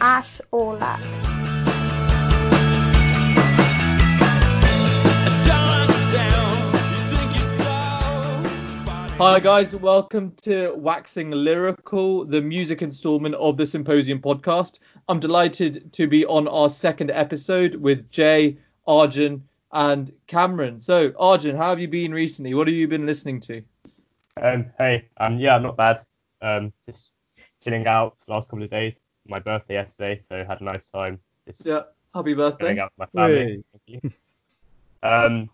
Ash Aulak. Hi guys, welcome to Waxing Lyrical, the music installment of the Symposium podcast. I'm delighted to be on our second episode with Jay, Arjun, and Cameron. So, Arjun, how have you been recently? What have you been listening to? Um, hey, um, yeah, not bad. Um, just chilling out the last couple of days. My birthday yesterday, so had a nice time. Just Yeah, happy birthday. out with my family. Thank you. Um,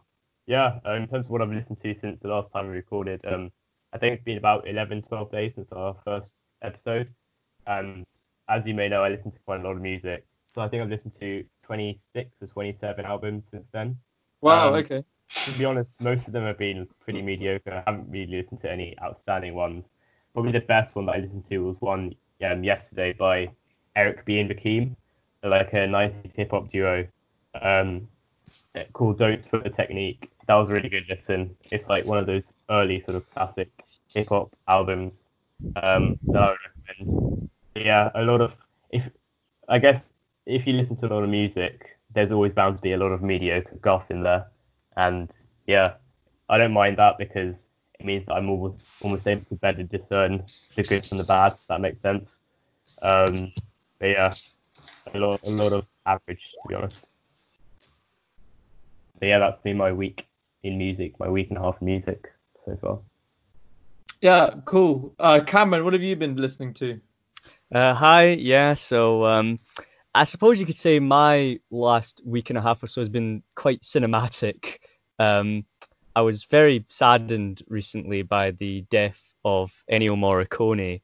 yeah, uh, in terms of what I've listened to since the last time we recorded, um, I think it's been about 11, 12 days since our first episode. And as you may know, I listen to quite a lot of music. So I think I've listened to 26 or 27 albums since then. Wow, Um, okay. To be honest, most of them have been pretty mediocre. I haven't really listened to any outstanding ones. Probably the best one that I listened to was one um, yesterday by Eric B. and Rakim, like a 90s hip hop duo um, called Don't Sweat the Technique. That was a really good listen. It's like one of those early sort of classic hip hop albums um, that I would recommend. Yeah, a lot of if I guess if you listen to a lot of music, there's always bound to be a lot of mediocre guff in there, and yeah, I don't mind that because it means that I'm almost almost able to better discern the good from the bad. If that makes sense. Um, but yeah, a lot a lot of average to be honest. So yeah, that's been my week in music, my week and a half in music so far. Yeah, cool. Uh, Cameron, what have you been listening to? Uh, hi, yeah. So um, I suppose you could say my last week and a half or so has been quite cinematic. Um, I was very saddened recently by the death of Ennio Morricone,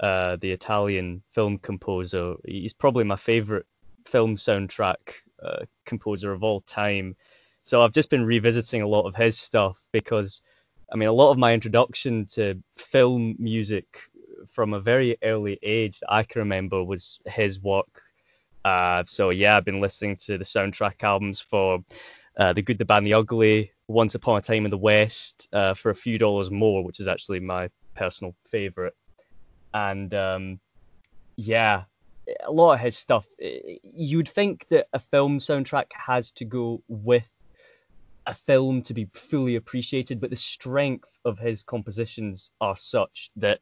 uh, the Italian film composer. He's probably my favorite film soundtrack uh, composer of all time. So I've just been revisiting a lot of his stuff because, I mean, a lot of my introduction to film music from a very early age that I can remember was his work. Uh, so yeah, I've been listening to the soundtrack albums for uh, The Good, the Bad, and the Ugly, Once Upon a Time in the West, uh, for a few dollars more, which is actually my personal favorite. And um, yeah, a lot of his stuff. You'd think that a film soundtrack has to go with a film to be fully appreciated, but the strength of his compositions are such that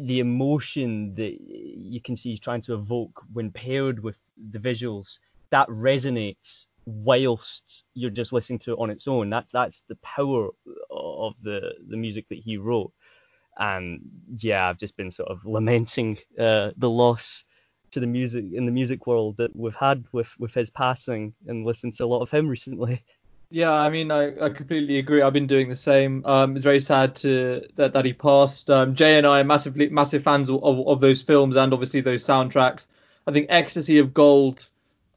the emotion that you can see he's trying to evoke when paired with the visuals that resonates whilst you're just listening to it on its own that's that's the power of the the music that he wrote and yeah i've just been sort of lamenting uh, the loss to the music in the music world that we've had with with his passing and listened to a lot of him recently Yeah, I mean, I, I completely agree. I've been doing the same. Um, it's very sad to that, that he passed. Um, Jay and I are massively massive fans of, of, of those films and obviously those soundtracks. I think Ecstasy of Gold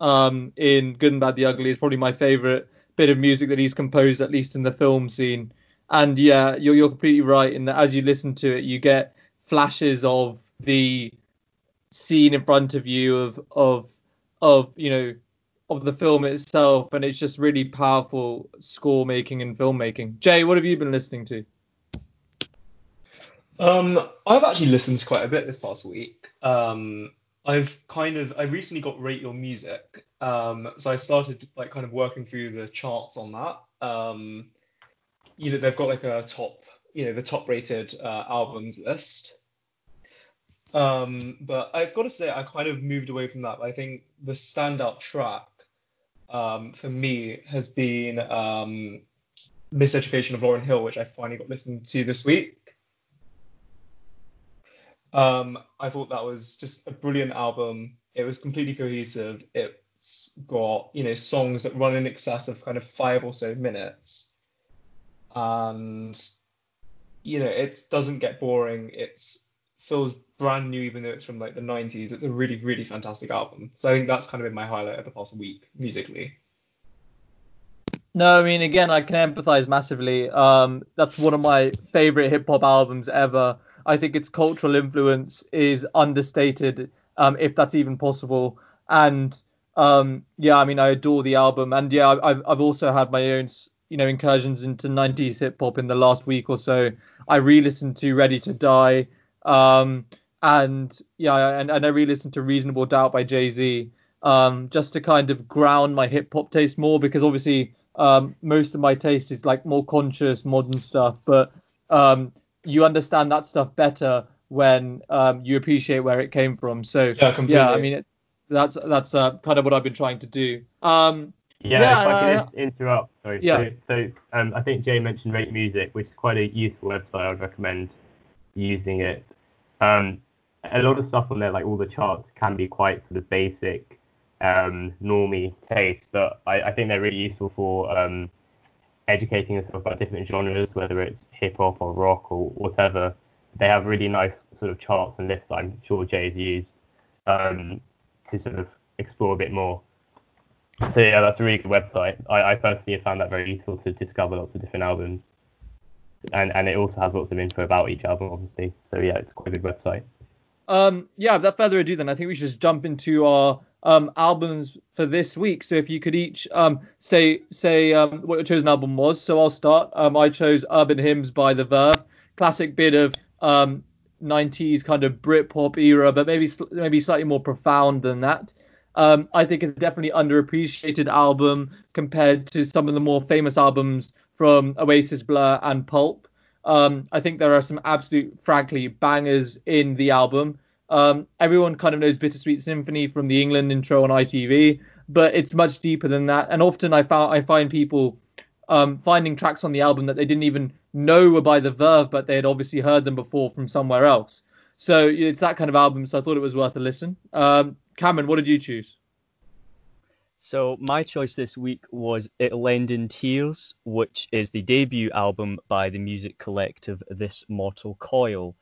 um, in Good and Bad the Ugly is probably my favorite bit of music that he's composed, at least in the film scene. And yeah, you're you're completely right in that as you listen to it, you get flashes of the scene in front of you of of of you know of the film itself, and it's just really powerful score making and filmmaking. Jay, what have you been listening to? Um, I've actually listened to quite a bit this past week. Um, I've kind of I recently got Rate Your Music, um, so I started like kind of working through the charts on that. Um, you know, they've got like a top, you know, the top rated uh, albums list. Um, but I've got to say, I kind of moved away from that. I think the standout track um, for me has been um, Miseducation of Lauryn Hill, which I finally got listened to this week. Um, I thought that was just a brilliant album. It was completely cohesive. It's got you know songs that run in excess of kind of five or so minutes, and you know it doesn't get boring. It's feels brand new even though it's from like the 90s. It's a really really fantastic album. So I think that's kind of been my highlight of the past week musically. No, I mean again, I can empathize massively. Um, that's one of my favorite hip hop albums ever. I think its cultural influence is understated, um, if that's even possible. And um, yeah, I mean, I adore the album. And yeah, I've I've also had my own, you know, incursions into 90s hip hop in the last week or so. I re-listened to Ready to Die, um, and yeah, and, and I re-listened to Reasonable Doubt by Jay Z, um, just to kind of ground my hip hop taste more because obviously um, most of my taste is like more conscious modern stuff, but um, you understand that stuff better when um, you appreciate where it came from. So Yeah, yeah I mean it, that's that's uh, kind of what I've been trying to do. Um, Yeah, Yeah, if I could uh, interrupt. Sorry. Yeah. So, so um, I think Jay mentioned Rate Music, which is quite a useful website. I'd recommend using it. Um, a lot of stuff on there, like all the charts, can be quite sort of basic, um, normie taste, but I, I think they're really useful for um, educating yourself about different genres, whether it's hip hop or rock or whatever. They have really nice sort of charts and lists. I'm sure Jay's used um, to sort of explore a bit more. So yeah, that's a really good website. I, I personally have found that very useful to discover lots of different albums. And and it also has lots of info about each album, obviously. So yeah, it's quite a good website. Um, yeah, without further ado, then I think we should just jump into our um, albums for this week. So if you could each um, say say um, what your chosen album was. So I'll start. Um, I chose Urban Hymns by The Verve, classic bit of um, 90s kind of Britpop era, but maybe maybe slightly more profound than that. Um, I think it's definitely underappreciated album compared to some of the more famous albums from Oasis, Blur, and Pulp. Um, I think there are some absolute, frankly, bangers in the album. Um, everyone kind of knows Bittersweet Symphony from the England intro on ITV, but it's much deeper than that. And often I I find people um, finding tracks on the album that they didn't even know were by the Verve, but they had obviously heard them before from somewhere else. So it's that kind of album. So I thought it was worth a listen. Um, Cameron, what did you choose? So my choice this week was It'll End in Tears, which is the debut album by the music collective This Mortal Coil.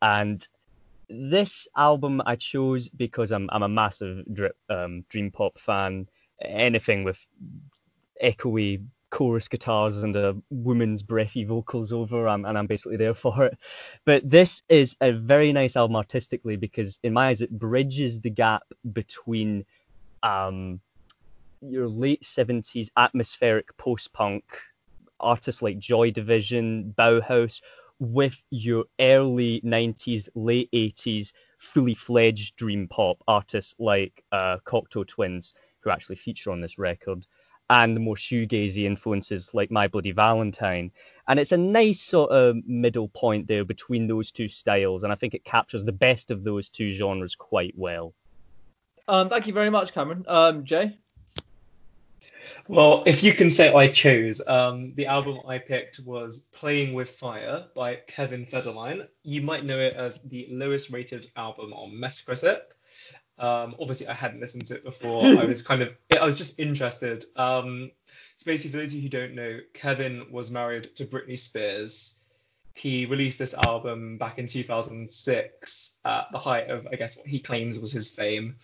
And this album I chose because I'm I'm a massive drip, um, dream pop fan. Anything with echoey chorus guitars and a woman's breathy vocals over, I'm, and I'm basically there for it. But this is a very nice album artistically because, in my eyes, it bridges the gap between um, your late 70s atmospheric post punk artists like Joy Division, Bauhaus, with your early 90s, late 80s, fully fledged dream pop artists like uh, Cocteau Twins, who actually feature on this record, and the more shoegazy influences like My Bloody Valentine. And it's a nice sort of middle point there between those two styles, and I think it captures the best of those two genres quite well. Um, thank you very much, Cameron. Um, Jay. Well, if you can say I chose, um, the album I picked was Playing with Fire by Kevin Federline. You might know it as the lowest rated album on Metacritic. Um, obviously, I hadn't listened to it before. I was kind of, I was just interested. Um, so basically, for those of you who don't know, Kevin was married to Britney Spears. He released this album back in 2006 at the height of, I guess, what he claims was his fame.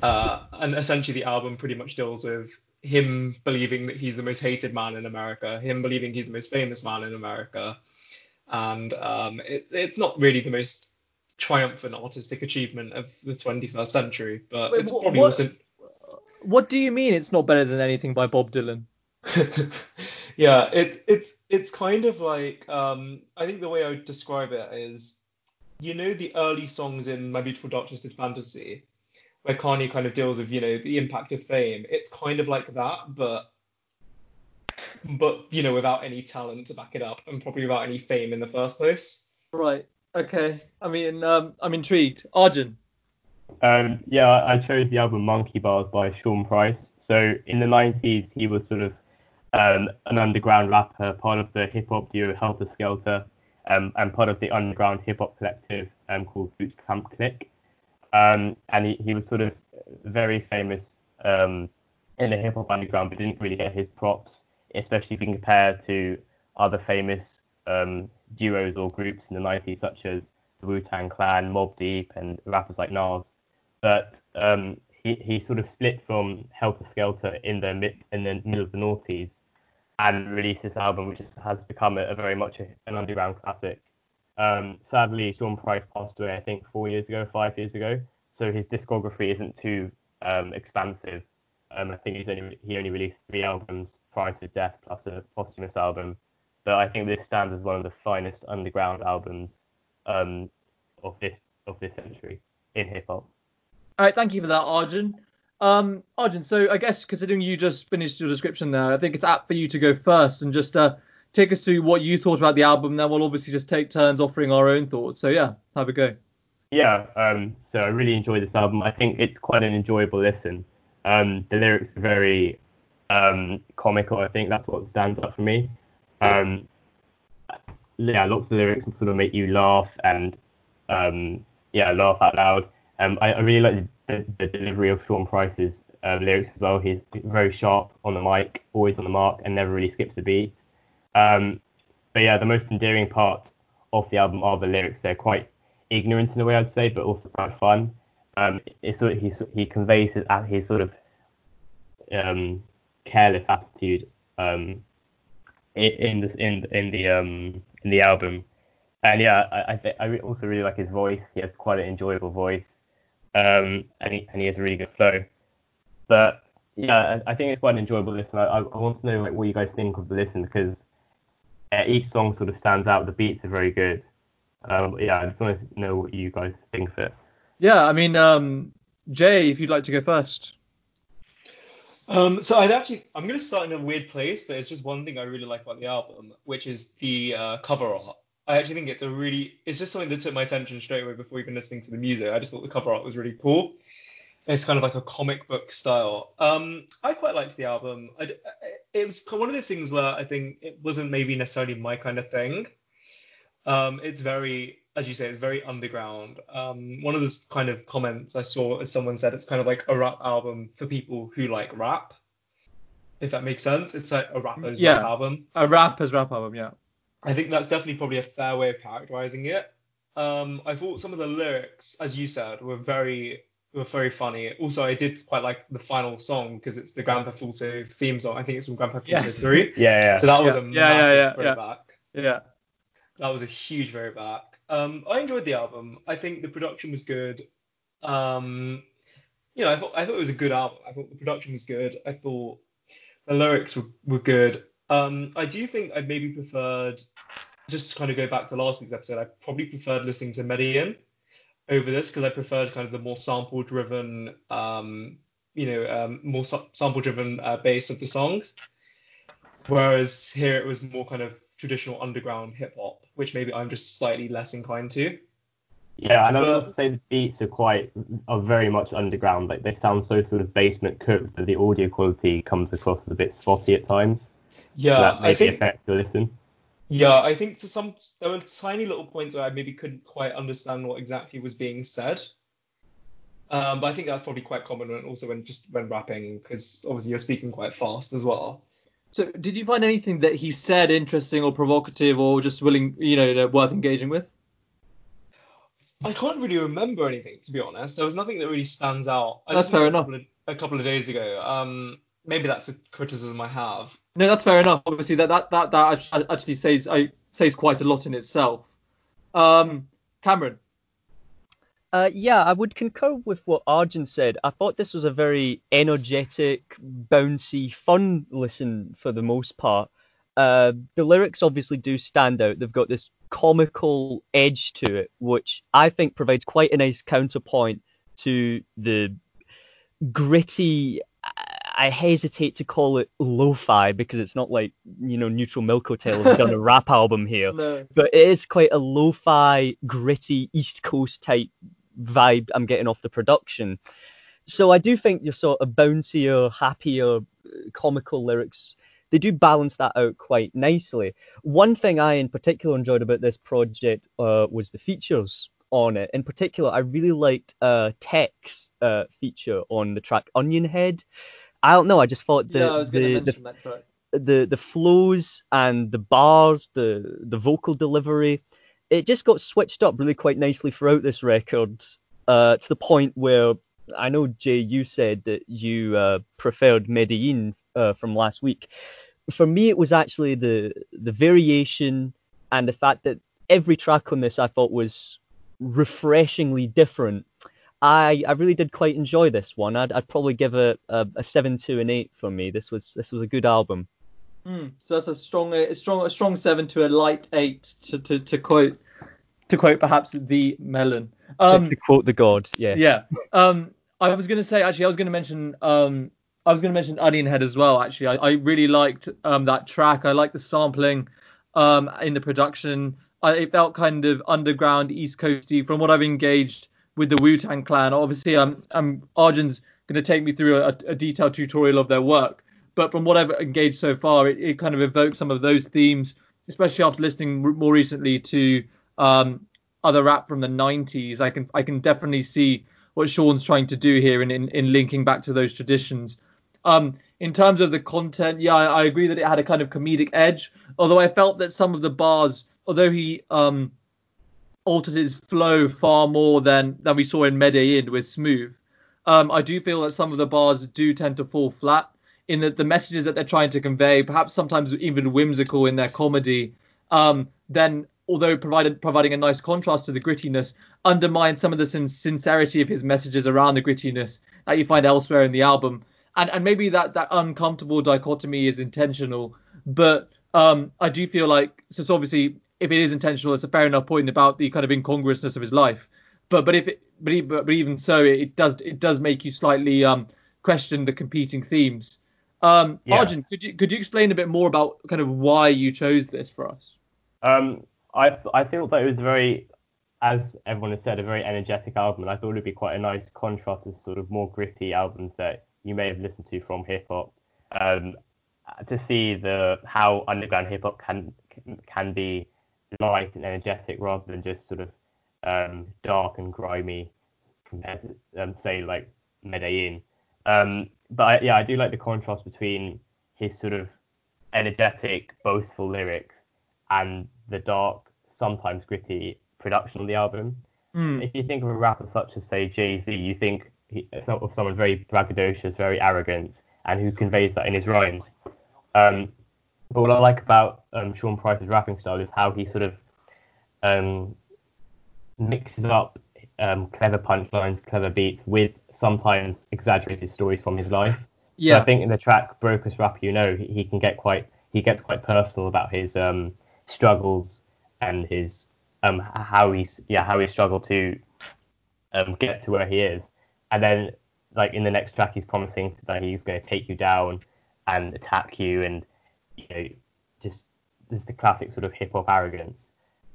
Uh, and essentially, the album pretty much deals with him believing that he's the most hated man in America, him believing he's the most famous man in America, and um, it, it's not really the most triumphant artistic achievement of the 21st century, but Wait, it's wh- probably what- also. What do you mean it's not better than anything by Bob Dylan? yeah, it's it's it's kind of like um, I think the way I would describe it is, you know, the early songs in My Beautiful Dark Twisted Fantasy, where Kanye kind of deals with you know the impact of fame. It's kind of like that, but but you know without any talent to back it up, and probably without any fame in the first place. Right. Okay. I mean, um, I'm intrigued. Arjun. Um, yeah, I I chose the album Monkey Barz by Sean Price. So in the 90s, he was sort of um, an underground rapper, part of the hip hop duo Helter Skelter, um, and part of the underground hip hop collective um, called Boot Camp Click. Um, and he, he was sort of very famous um, in the hip hop underground, but didn't really get his props, especially being compared to other famous um, duos or groups in the 90s, such as the Wu Tang Clan, Mobb Deep, and rappers like Nas. But um, he, he sort of split from Helter Skelter in the mid in the middle of the noughties and released this album, which has become a, a very much a, an underground classic. Um, sadly, Sean Price passed away, I think, four years ago, five years ago. So his discography isn't too um, expansive. Um, I think he's only he only released three albums prior to death, plus a posthumous album. But I think this stands as one of the finest underground albums um, of this of this century in hip hop. All right, thank you for that, Arjun. Um, Arjun, so I guess considering you just finished your description there, I think it's apt for you to go first and just uh, take us through what you thought about the album. Then we'll obviously just take turns offering our own thoughts. So yeah, have a go. Yeah, um, so I really enjoyed this album. I think it's quite an enjoyable listen. Um, the lyrics are very um, comical. I think that's what stands out for me. Um, yeah, lots of lyrics sort of make you laugh and um, yeah, laugh out loud. Um, I, I really like the, the, delivery of Sean Price's uh, lyrics as well. He's very sharp on the mic, always on the mark, and never really skips a beat. Um, but yeah, the most endearing part of the album are the lyrics. They're quite ignorant in a way, I'd say, but also quite fun. Um, it's sort of, he, he conveys his, his sort of um, careless attitude um, in the in in the um in the album. And yeah, I I, th- I also really like his voice. He has quite an enjoyable voice, um, and he and he has a really good flow. But yeah, I, I think it's quite an enjoyable listen. I, I want to know like what you guys think of the listen because uh, each song sort of stands out. The beats are very good. Um, yeah, I just want to know what you guys think of it. Yeah, I mean, um, Jay, if you'd like to go first. Um, so I'd actually, I'm going to start in a weird place, but it's just one thing I really like about the album, which is the uh, cover art. I actually think it's a really, it's just something that took my attention straight away before even listening to the music. I just thought the cover art was really cool. It's kind of like a comic book style. Um, I quite liked the album. I, it was one of those things where I think it wasn't maybe necessarily my kind of thing. Um, it's very as you say, it's very underground. Um, one of those kind of comments I saw as someone said it's kind of like a rap album for people who like rap. If that makes sense, it's like a rapper's yeah, rap album. A rapper's rap album, yeah. I think that's definitely probably a fair way of characterizing it. Um, I thought some of the lyrics, as you said, were very were very funny. Also, I did quite like the final song because it's the Grand Theft Auto theme song. I think it's from Grand Theft Auto yes. 3. yeah, yeah. So that was yeah. a yeah, massive yeah, yeah, throwback. Yeah. That was a huge throwback. Um, I enjoyed the album. I think the production was good. Um, you know, I thought I thought it was a good album. I thought the production was good. I thought the lyrics were, were good. Um, I do think I maybe preferred, just to kind of go back to last week's episode, I probably preferred listening to Medellin over this because I preferred kind of the more sample driven, um, you know, um, more sample driven uh, bass of the songs. Whereas here it was more kind of traditional underground hip hop, which maybe I'm just slightly less inclined to. Yeah, and I would say the beats are quite are very much underground. Like they sound so sort of basement cooked that the audio quality comes across as a bit spotty at times. Yeah, so that I think affect the listen. Yeah, I think to some there were tiny little points where I maybe couldn't quite understand what exactly was being said. Um, but I think that's probably quite common when also when just when rapping because obviously you're speaking quite fast as well. So, did you find anything that he said interesting or provocative or just willing, you know, worth engaging with? I can't really remember anything to be honest. There was nothing that really stands out. I that's fair enough. A couple, of, a couple of days ago. Um, maybe that's a criticism I have. No, that's fair enough. Obviously, that that that, that actually says I says quite a lot in itself. Um, Cameron. Uh, yeah, I would concur with what Arjun said. I thought this was a very energetic, bouncy, fun listen for the most part. Uh, the lyrics obviously do stand out. They've got this comical edge to it, which I think provides quite a nice counterpoint to the gritty. I hesitate to call it lo-fi because it's not like you know Neutral Milk Hotel have done a rap album here, no. but it is quite a lo-fi, gritty East Coast type vibe I'm getting off the production. So I do think your sort of bouncier, happier, comical lyrics they do balance that out quite nicely. One thing I in particular enjoyed about this project uh, was the features on it. In particular, I really liked uh, Tek's uh, feature on the track Onion Head. I don't know, I just thought the yeah, the, the, the the flows and the bars, the the vocal delivery, it just got switched up really quite nicely throughout this record, uh, to the point where I know Jay, you said that you uh, preferred Medellin uh, from last week. For me, it was actually the the variation and the fact that every track on this I thought was refreshingly different. I, I really did quite enjoy this one. I'd, I'd probably give it a, a seven to an eight for me. This was this was a good album. Mm, so that's a strong, a strong, a strong seven to a light eight to, to, to quote, to quote perhaps the melon. Um, to quote the god, yes. Yeah. Um, I was gonna say actually, I was gonna mention um, I was gonna mention Onion Head as well. Actually, I, I really liked um that track. I liked the sampling um in the production. I, it felt kind of underground, East Coasty. From what I've engaged with the Wu Tang Clan, obviously, um, um Arjun's gonna take me through a, a detailed tutorial of their work. But from what I've engaged so far, it, it kind of evokes some of those themes, especially after listening more recently to um, other rap from the 90s. I can I can definitely see what Sean's trying to do here in, in, in linking back to those traditions. Um, in terms of the content, yeah, I, I, agree that it had a kind of comedic edge. Although I felt that some of the bars, although he um, altered his flow far more than than we saw in Medellin with Smooth, um, I do feel that some of the bars do tend to fall flat in that the messages that they're trying to convey, perhaps sometimes even whimsical in their comedy, um, then although provided providing a nice contrast to the grittiness, undermine some of the sin- sincerity of his messages around the grittiness that you find elsewhere in the album. And and maybe that that uncomfortable dichotomy is intentional, but um, I do feel like so it's obviously if it is intentional, it's a fair enough point about the kind of incongruousness of his life. But but if it, but, but even so, it does it does make you slightly um, question the competing themes. Um, yeah. Arjun, could you could you explain a bit more about kind of why you chose this for us? Um, I I feel that it was a very, as everyone has said, a very energetic album, and I thought it'd be quite a nice contrast to sort of more gritty albums that you may have listened to from hip hop. Um, to see the how underground hip hop can can be light and energetic rather than just sort of um, dark and grimy compared to um, say like Medellin. Um, but I, yeah, I do like the contrast between his sort of energetic, boastful lyrics and the dark, sometimes gritty production on the album. Mm. If you think of a rapper such as say Jay Z, you think he, of someone very braggadocious, very arrogant, and who conveys that in his rhymes. Um, but what I like about um, Sean Price's rapping style is how he sort of um, mixes up um, clever punchlines, clever beats with sometimes exaggerated stories from his life. Yeah. So I think in the track "Brokest Rapper You Know," he, he can get quite he gets quite personal about his um, struggles and his um how he's yeah how he struggled to um get to where he is, and then like in the next track he's promising that he's going to take you down and attack you and you know just this is the classic sort of hip hop arrogance.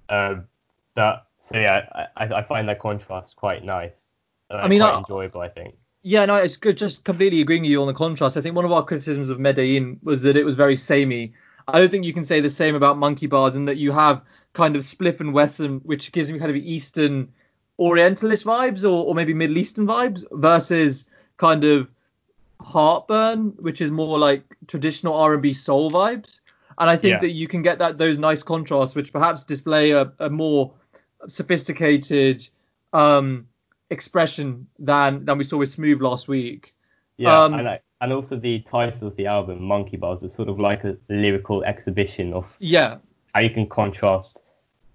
Um, that so yeah, I, I find that contrast quite nice. I mean, quite I, enjoyable, I think. Yeah, no, it's good. Just completely agreeing with you on the contrast. I think one of our criticisms of Medellin was that it was very samey. I don't think you can say the same about Monkey Barz in that you have kind of Spliff and Wesson, which gives me kind of Eastern Orientalist vibes or, or maybe Middle Eastern vibes, versus kind of Heartburn, which is more like traditional R&B soul vibes. And I think yeah. that you can get that those nice contrasts, which perhaps display a, a more sophisticated um, expression than than we saw with Smooth last week. Yeah, um, and, I, and also the title of the album, Monkey Barz, is sort of like a lyrical exhibition of yeah how you can contrast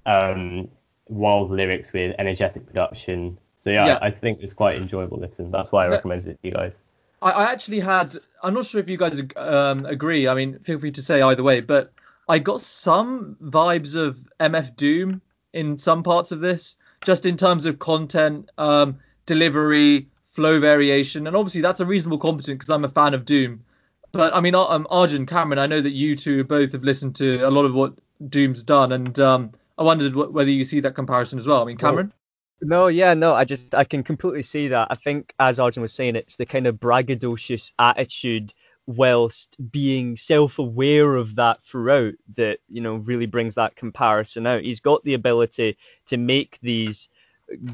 um, wild lyrics with energetic production. So yeah, yeah. I, I, think it's quite enjoyable listen. That's why I recommended it to you guys. I, I actually had. I'm not sure if you guys um, agree. I mean, feel free to say either way, but I got some vibes of MF Doom in some parts of this, just in terms of content, um, delivery, flow variation, and obviously that's a reasonable competent because I'm a fan of Doom. But I mean, um, Arjun, Cameron, I know that you two both have listened to a lot of what Doom's done, and um, I wondered whether you see that comparison as well. I mean, Cameron. No, yeah, no, I just I can completely see that. I think as Arjun was saying, it's the kind of braggadocious attitude whilst being self-aware of that throughout that you know really brings that comparison out he's got the ability to make these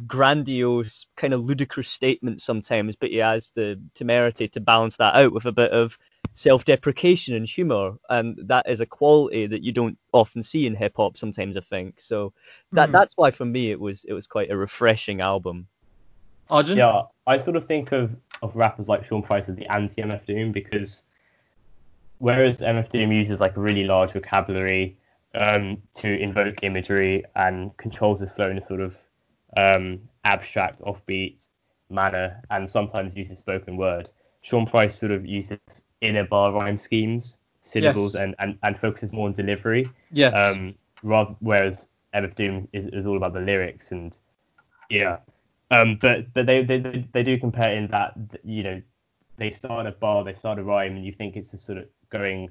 grandiose kind of ludicrous statements sometimes but he has the temerity to balance that out with a bit of self-deprecation and humor and that is a quality that you don't often see in hip hop sometimes i think so that mm. that's why for me it was it was quite a refreshing album Arjun? Yeah, I sort of think of, of rappers like Sean Price as the anti MF Doom because whereas MF Doom uses like a really large vocabulary um, to invoke imagery and controls his flow in a sort of um, abstract, offbeat manner and sometimes uses spoken word, Sean Price sort of uses inner bar rhyme schemes, syllables, yes. and, and, and focuses more on delivery. Yes. Um, rather, whereas MF Doom is, is all about the lyrics and yeah. Um, but but they, they they do compare in that you know they start a bar, they start a rhyme, and you think it's just sort of going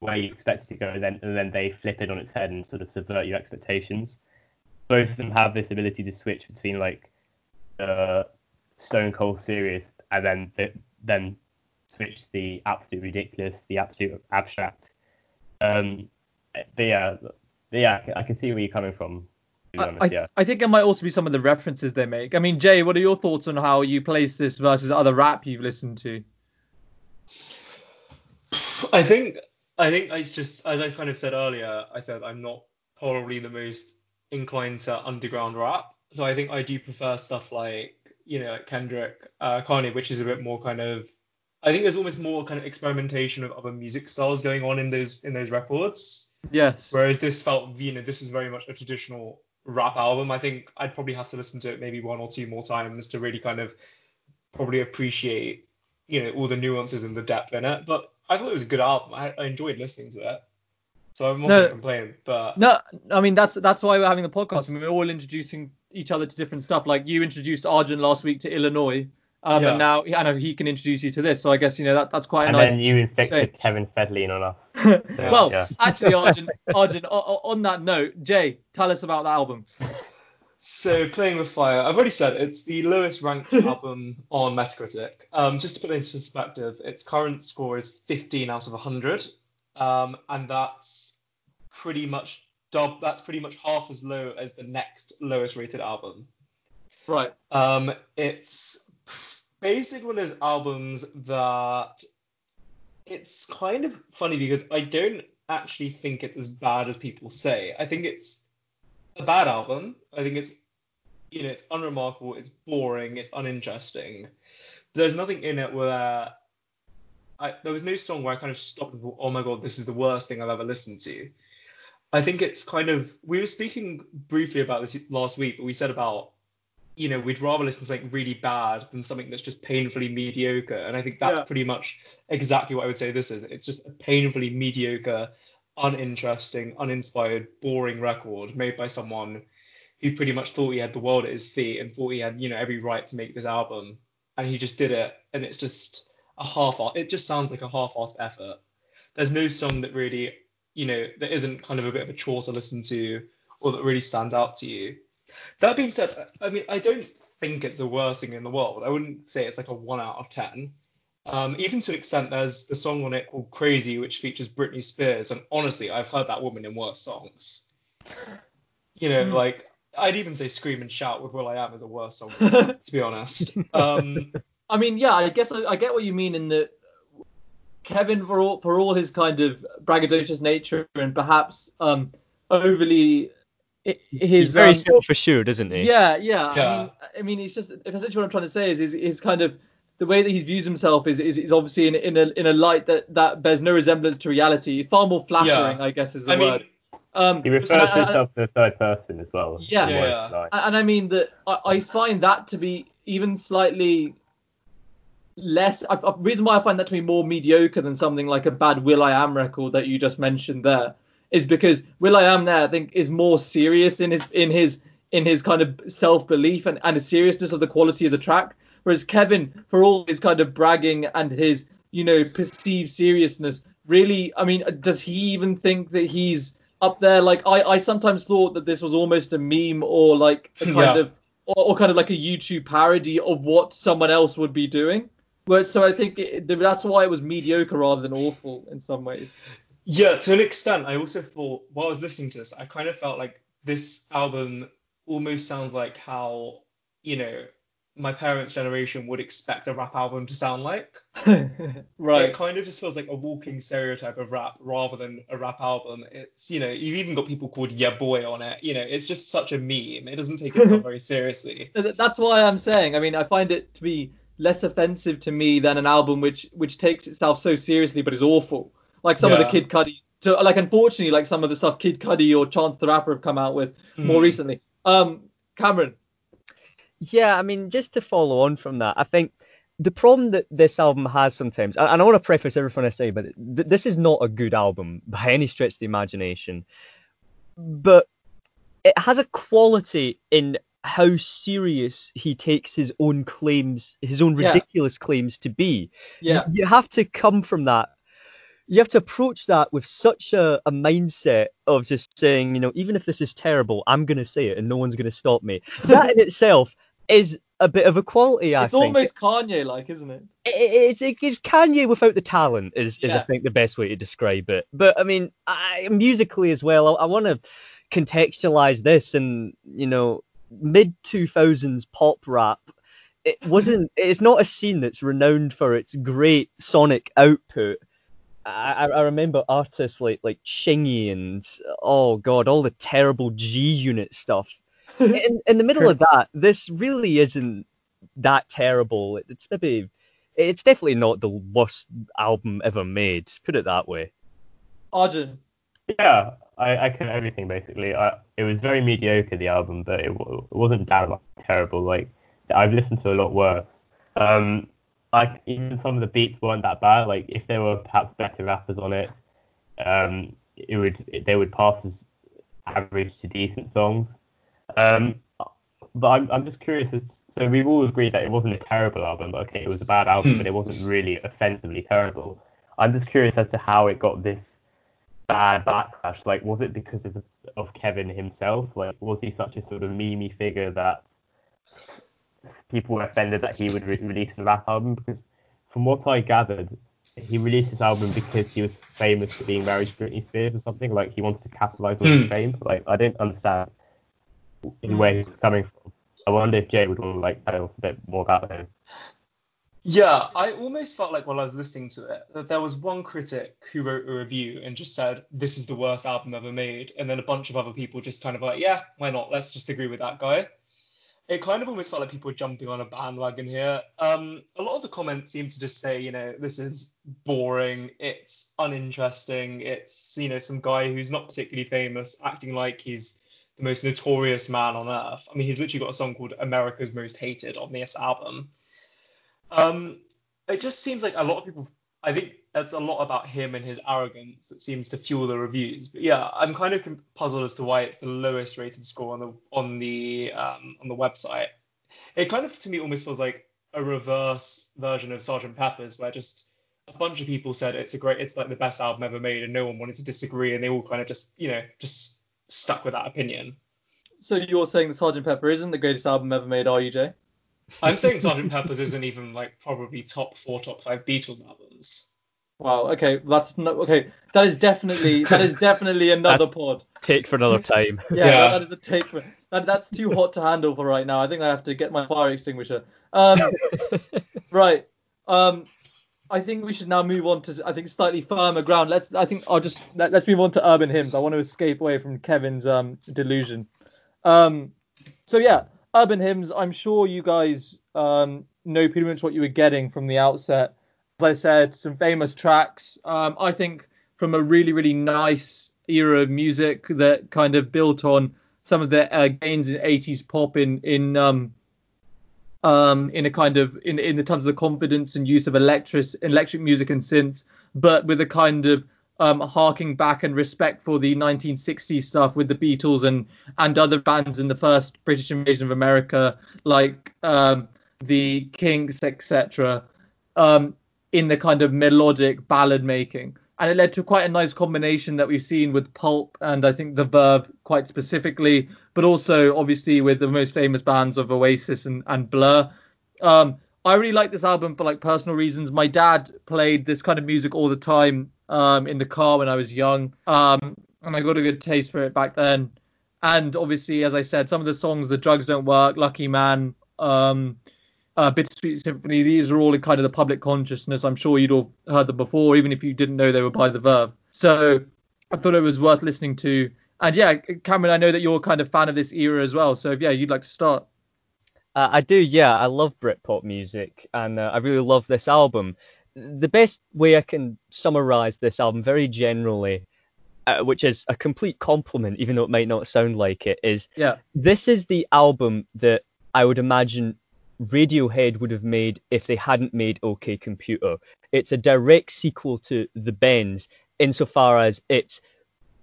where you expect it to go, and then and then they flip it on its head and sort of subvert your expectations. Both of them have this ability to switch between like uh, stone cold serious and then the, then switch the absolute ridiculous, the absolute abstract. Um, but yeah, but yeah, I can see where you're coming from. Honest, I, yeah. I think it might also be some of the references they make. I mean, Jay, what are your thoughts on how you place this versus other rap you've listened to? I think I think I just as I kind of said earlier, I said I'm not probably the most inclined to underground rap. So I think I do prefer stuff like you know Kendrick, uh, Kanye, which is a bit more kind of I think there's almost more kind of experimentation of other music styles going on in those in those records. Yes. Whereas this felt, you know, this is very much a traditional rap album. I think I'd probably have to listen to it maybe one or two more times to really kind of probably appreciate, you know, all the nuances and the depth in it. But I thought it was a good album. I, I enjoyed listening to it. So I'm not no, gonna complain, but no, I mean that's that's why we're having the podcast. I mean, we're all introducing each other to different stuff. Like you introduced Arjun last week to Illinois, um, yeah. And now I know he can introduce you to this, so I guess you know that that's quite and nice. And then you infected Kevin Federline on us. well, yeah. actually, Arjun, Arjun, on that note, Jay, tell us about the album. So, Playing with Fire, I've already said it's the lowest ranked album on Metacritic. Um, just to put it into perspective, its current score is 15 out of 100, um, and that's pretty much dub, that's pretty much half as low as the next lowest rated album. Right. Um, it's basically one of those albums that it's kind of funny because I don't actually think it's as bad as people say. I think it's a bad album. I think it's you know it's unremarkable, it's boring, it's uninteresting. There's nothing in it where I, there was no song where I kind of stopped and thought, oh my god, this is the worst thing I've ever listened to. I think it's kind of we were speaking briefly about this last week, but we said about you know, we'd rather listen to something really bad than something that's just painfully mediocre. And I think that's yeah. pretty much exactly what I would say this is. It's just a painfully mediocre, uninteresting, uninspired, boring record made by someone who pretty much thought he had the world at his feet and thought he had, you know, every right to make this album. And he just did it. And it's just a half it just sounds like a half-assed effort. There's no song that really, you know, that isn't kind of a bit of a chore to listen to or that really stands out to you. That being said, I mean, I don't think it's the worst thing in the world. I wouldn't say it's like a one out of ten. Um, even to an extent, there's the song on it called "Crazy," which features Britney Spears, and honestly, I've heard that woman in worse songs. You know, mm. like I'd even say "Scream and Shout" with "Will I Am" is a worse song, to be honest. Um, I mean, yeah, I guess I, I, get what you mean in that Kevin, for all for all his kind of braggadocious nature and perhaps um, overly his he's very um, self assured, isn't he? Yeah, yeah, yeah. I mean, I mean, it's just essentially what I'm trying to say is, is, is kind of the way that he views himself is, is, is obviously in, in a in a light that that bears no resemblance to reality, far more flattering, yeah. I guess, is the I word. Mean, um, he refers to himself to the third person as well. Yeah, yeah. yeah. And I mean that I, I, find that to be even slightly less. A reason why I find that to be more mediocre than something like a bad Will I Am record that you just mentioned there is because Will I Am there I think is more serious in his in his in his kind of self belief and, and the seriousness of the quality of the track. Whereas Kevin, for all his kind of bragging and his you know perceived seriousness, really, I mean, does he even think that he's up there? Like I, I sometimes thought that this was almost a meme or like a kind yeah. of or, or, kind of like a YouTube parody of what someone else would be doing. But so I think it, that's why it was mediocre rather than awful in some ways. Yeah, to an extent. I also thought while I was listening to this, I kind of felt like this album almost sounds like how, you know, my parents' generation would expect a rap album to sound like. right. It kind of just feels like a walking stereotype of rap rather than a rap album. It's, you know, you've even got people called Yeah Boy on it. You know, it's just such a meme. It doesn't take itself very seriously. That's why I'm saying. I mean, I find it to be less offensive to me than an album which which takes itself so seriously but is awful like some yeah. of the Kid Cudi. So like unfortunately, like some of the stuff Kid Cudi or Chance the Rapper have come out with mm. more recently. Um, Cameron. Yeah, I mean, just to follow on from that, I think the problem that this album has sometimes, and I want to preface everything I say, but th- this is not a good album by any stretch of the imagination. But it has a quality in how serious he takes his own claims, his own Yeah. ridiculous claims to be. Yeah. You, you have to come from that. You have to approach that with such a, a mindset of just saying, you know, even if this is terrible, I'm going to say it and no one's going to stop me. That in itself is a bit of a quality, I It's think. almost Kanye like, isn't it? It- it's, it's Kanye without the talent is, is I think the best way to describe it. But I mean, I, musically as well, I, I want to contextualize this and you know mid 2000s pop rap. It wasn't. It's not a scene that's renowned for its great sonic output. I, I I remember artists like like Chingy and oh god, all the terrible G Unit stuff. In, in the middle of that, this really isn't that terrible. It's maybe, it's definitely not the worst album ever made. Put it that way. Arjun. Yeah, I, I can everything basically. I, it was very mediocre the album, but it, it wasn't that terrible. Like I've listened to a lot worse. Um, like even some of the beats weren't that bad. Like if there were perhaps better rappers on it, um, it would it, they would pass as average to decent songs. Um, but I'm I'm just curious. As, so we've all agreed that it wasn't a terrible album. But okay, it was a bad album, but it wasn't really offensively terrible. I'm just curious as to how it got this bad backlash? Like, was it because of, of Kevin himself? Like, was he such a sort of memey figure that people were offended that he would re- release a rap album? Because from what I gathered, he released this album because he was famous for being married to Britney Spears or something. Like, he wanted to capitalize on his Hmm. fame. Like, I didn't understand in where he was coming from. I wonder if Jay would want to like tell us a bit more about him. Yeah, I almost felt like while I was listening to it that there was one critic who wrote a review and just said this is the worst album ever made, and then a bunch of other people just kind of like, yeah, why not? Let's just agree with that guy. It kind of almost felt like people were jumping on a bandwagon here. Um, a lot of the comments seem to just say, you know, this is boring, it's uninteresting, it's you know some guy who's not particularly famous acting like he's the most notorious man on earth. I mean, he's literally got a song called America's Most Hated on this album. Um, it just seems like a lot of people. I think that's a lot about him and his arrogance that seems to fuel the reviews. But yeah, I'm kind of puzzled as to why it's the lowest rated score on the on the um, on the website. It kind of to me almost feels like a reverse version of Sgt. Pepper's, where just a bunch of people said it's a great, it's like the best album ever made, and no one wanted to disagree, and they all kind of just you know just stuck with that opinion. So you're saying that Sgt. Pepper isn't the greatest album ever made, are you, Jay? I'm saying Sgt. Pepper's isn't even like probably top four, top five Beatles albums. Wow. Okay, that's not okay. That is definitely that is definitely another pod. Take for another time. Yeah, Yeah. That, that is a take for that. That's too hot to handle for right now. I think I have to get my fire extinguisher. Um, right. Um, I think we should now move on to I think slightly firmer ground. Let's I think I'll just let, let's move on to urban hymns. I want to escape away from Kevin's um delusion. Um, so yeah, urban hymns. I'm sure you guys um know pretty much what you were getting from the outset. As I said, some famous tracks. Um, I think from a really really nice era of music that kind of built on some of the uh, gains in 80s pop in in um um in a kind of in in the terms of the confidence and use of electric electric music and synths, but with a kind of um harking back and respect for the 1960s stuff with the Beatles and and other bands in the first British invasion of America like um the Kinks etc. Um, in the kind of melodic ballad making. And it led to quite a nice combination that we've seen with Pulp and I think The Verve quite specifically, but also obviously with the most famous bands of Oasis and, and Blur. Um, I really like this album for like personal reasons. My dad played this kind of music all the time um, in the car when I was young, um, and I got a good taste for it back then. And obviously, as I said, some of the songs, "The Drugs Don't Work," "Lucky Man," um, uh, Bittersweet Symphony. These are all in kind of the public consciousness. I'm sure you'd all heard them before, even if you didn't know they were by the Verve. So I thought it was worth listening to. And yeah, Cameron, I know that you're kind of fan of this era as well. So yeah, you'd like to start. Uh, I do, yeah. I love Britpop music, and uh, I really love this album. The best way I can summarize this album very generally, uh, which is a complete compliment, even though it might not sound like it, is Yeah. this is the album that I would imagine Radiohead would have made if they hadn't made OK Computer. It's a direct sequel to The Bends insofar as it's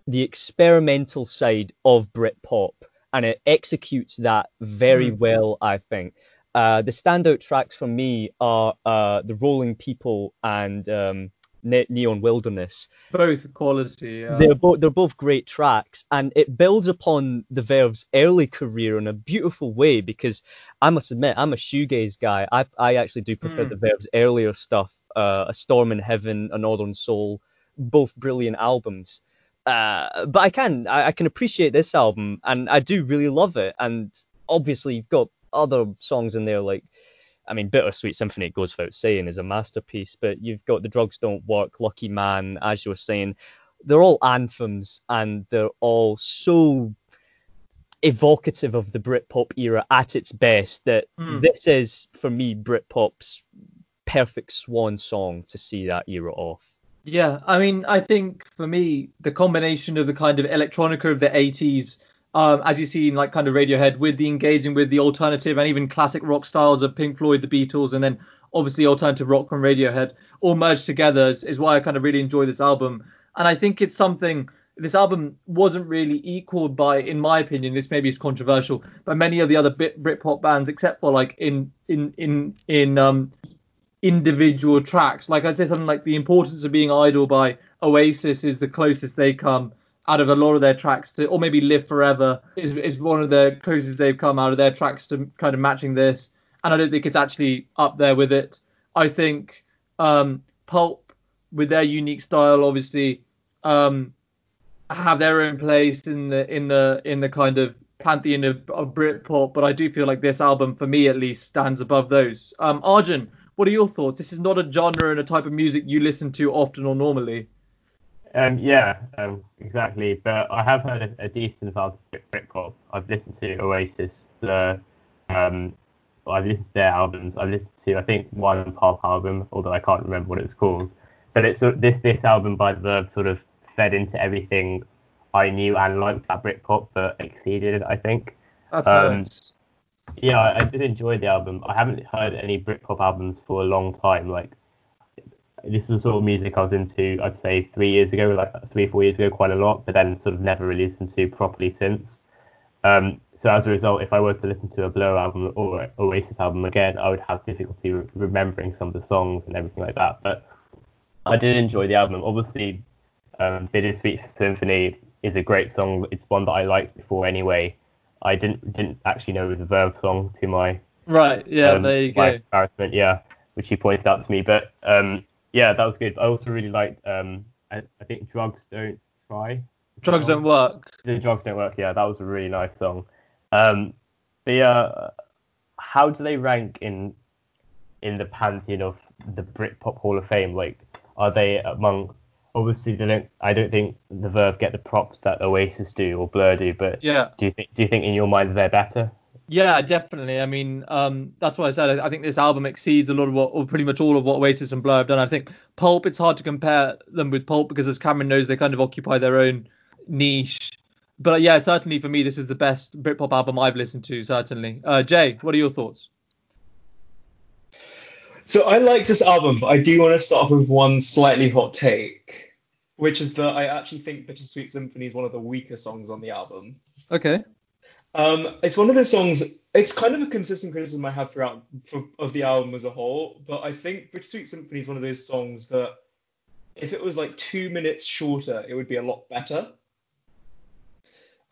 the experimental side of Britpop and it executes that very Mm. well, I think. Uh, the standout tracks for me are uh, the Rolling People and um, Ne- Neon Wilderness. Both quality. Yeah. They're both they're both great tracks, and it builds upon the Verve's early career in a beautiful way. Because I must admit, I'm a shoegaze guy. I I actually do prefer Mm. the Verve's earlier stuff. Uh, a Storm in Heaven, A Northern Soul, both brilliant albums. Uh, but I can I, I can appreciate this album, and I do really love it. And obviously, you've got other songs in there like I mean, Bittersweet Symphony, it goes without saying, is a masterpiece, but you've got The Drugs Don't Work, Lucky Man, as you were saying. They're all anthems and they're all so evocative of the Britpop era at its best that Hmm. this is, for me, Britpop's perfect swan song to see that era off. Yeah, I mean, I think for me, the combination of the kind of electronica of the 80s, um, as you see in like kind of Radiohead, with the engaging with the alternative and even classic rock styles of Pink Floyd, the Beatles, and then obviously alternative rock from Radiohead, all merged together is, is why I kind of really enjoy this album. And I think it's something. This album wasn't really equaled by, in my opinion, this maybe is controversial, by many of the other Brit Britpop bands, except for like in in in in um individual tracks. Like I'd say something like the importance of being idle by Oasis is the closest they come out of a lot of their tracks to, or maybe Live Forever is is one of the closest they've come out of their tracks to kind of matching this. And I don't think it's actually up there with it. I think um, Pulp, with their unique style, obviously um, have their own place in the in the in the kind of pantheon of, of Britpop. But I do feel like this album, for me at least, stands above those. Um, Arjun, what are your thoughts? This is not a genre and a type of music you listen to often or normally. Um, yeah, um, exactly. But I have heard a, a decent amount of Brit- Britpop. I've listened to Oasis, the, um, I've listened to their albums. I've listened to, I think, one pop album, although I can't remember what it was called. But it's this this album by the sort of fed into everything I knew and liked about Britpop, but exceeded it, I think. That's Um, nice. Yeah, I, did enjoy the album. I haven't heard any Britpop albums for a long time. Like this is the sort of music I was into, I'd say three years ago, like three or four years ago, quite a lot, but then sort of never really listened to properly since. Um, so as a result, if I were to listen to a Blur album or Oasis album again, I would have difficulty re- remembering some of the songs and everything like that. But I did enjoy the album. Obviously, um, Bittersweet Symphony is a great song. It's one that I liked before anyway. I didn't didn't actually know it was a Verve song to my Right, yeah, um, there you my go. embarrassment, yeah, which he pointed out to me. But um, yeah, that was good. I also really liked. Um, I, I think drugs don't try. Drugs don't work. The drugs don't work. Yeah, that was a really nice song. Um, but yeah, how do they rank in in the pantheon of the Britpop Hall of Fame? Like, are they among? Obviously, they don't. I don't think the Verve get the props that Oasis do or Blur do. But Yeah. do you think? Do you think in your mind they're better? Yeah, definitely. I mean, um, that's why I said I, I think this album exceeds a lot of what, or pretty much all of what Oasis and Blur have done. I think Pulp, it's hard to compare them with Pulp because, as Cameron knows, they kind of occupy their own niche. But yeah, certainly for me, this is the best Britpop album I've listened to. Certainly. Uh, Jay, what are your thoughts? So I like this album, but I do want to start off with one slightly hot take, which is that I actually think Bittersweet Symphony is one of the weaker songs on the album. Okay. Um, it's one of the songs. It's kind of a consistent criticism I have throughout for, of the album as a whole, but I think Bittersweet Symphony is one of those songs that if it was like two minutes shorter, it would be a lot better.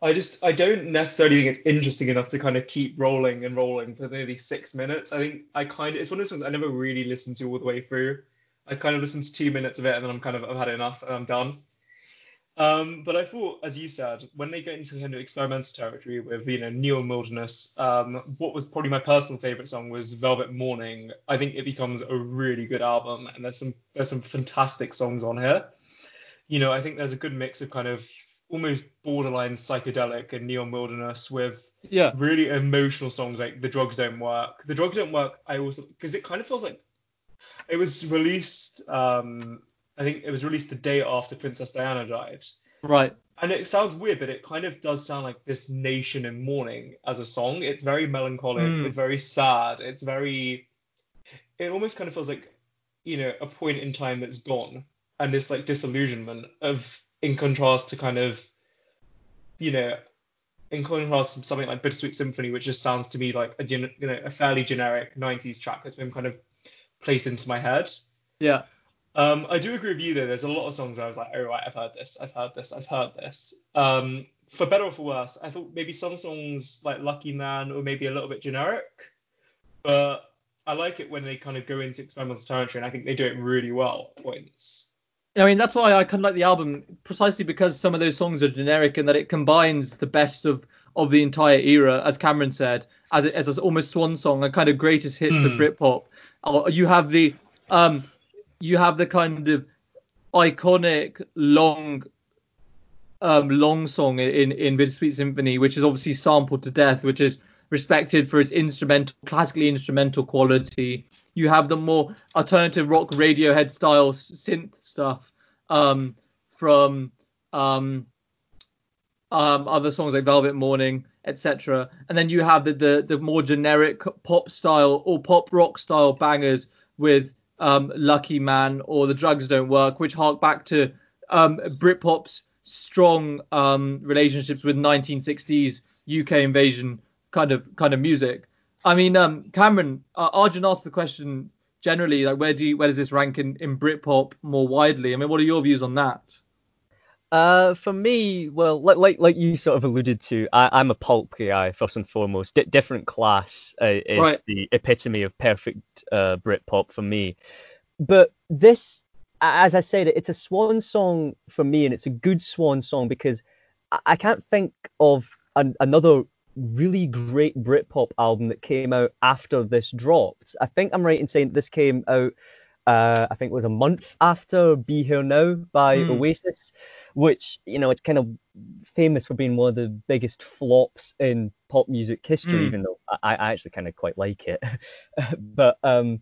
I just I don't necessarily think it's interesting enough to kind of keep rolling and rolling for nearly six minutes. I think I kind of it's one of those songs I never really listened to all the way through. I kind of listened to two minutes of it and then I'm kind of I've had enough and I'm done. Um, but I thought, as you said, when they get into kind of experimental territory with you know Neon Wilderness, um, what was probably my personal favorite song was Velvet Morning. I think it becomes a really good album, and there's some there's some fantastic songs on here. You know, I think there's a good mix of kind of almost borderline psychedelic and Neon Wilderness with Yeah. really emotional songs like The Drugs Don't Work. The Drugs Don't Work, I also because it kind of feels like it was released. Um, I think it was released the day after Princess Diana died. Right. And it sounds weird, but it kind of does sound like this nation in mourning as a song. It's very melancholic. Mm. It's very sad. It's very. It almost kind of feels like, you know, a point in time that's gone, and this like disillusionment of, in contrast to kind of, you know, in contrast to something like Bittersweet Symphony, which just sounds to me like a you know a fairly generic 90s track that's been kind of placed into my head. Yeah. Um, I do agree with you though. There's a lot of songs where I was like, oh right, I've heard this, I've heard this, I've heard this. Um, for better or for worse, I thought maybe some songs like Lucky Man or maybe a little bit generic, but I like it when they kind of go into experimental territory, and I think they do it really well at points. I mean, that's why I kind of like the album precisely because some of those songs are generic and that it combines the best of of the entire era, as Cameron said, as it, as a almost swan song, a kind of greatest hits mm. of hmm. Britpop. Uh, you have the um, you have the kind of iconic long um, long song in in Bittersweet Symphony, which is obviously sampled to death, which is respected for its instrumental, classically instrumental quality. You have the more alternative rock Radiohead style synth stuff um, from um, um, other songs like Velvet Morning, etc. And then you have the, the, the more generic pop style or pop rock style bangers with um, Lucky Man or The Drugs Don't Work, which hark back to um, Britpop's strong um, relationships with 1960s UK invasion kind of kind of music. I mean, um, Cameron, uh, Arjun asked the question generally, like where do you, where does this rank in, in Britpop more widely? I mean, what are your views on that? Uh, for me, well, like like like you sort of alluded to, I, am a pulp guy first and foremost. D- different class uh, is right. the epitome of perfect uh, Britpop for me. But this, as I said, it's a swan song for me, and it's a good swan song because I, I can't think of an, another really great Britpop album that came out after this dropped. I think I'm right in saying this came out. Uh, I think it was a month after "Be Here Now" by mm. Oasis, which you know it's kind of famous for being one of the biggest flops in pop music history. Mm. Even though I, I actually kind of quite like it, but um,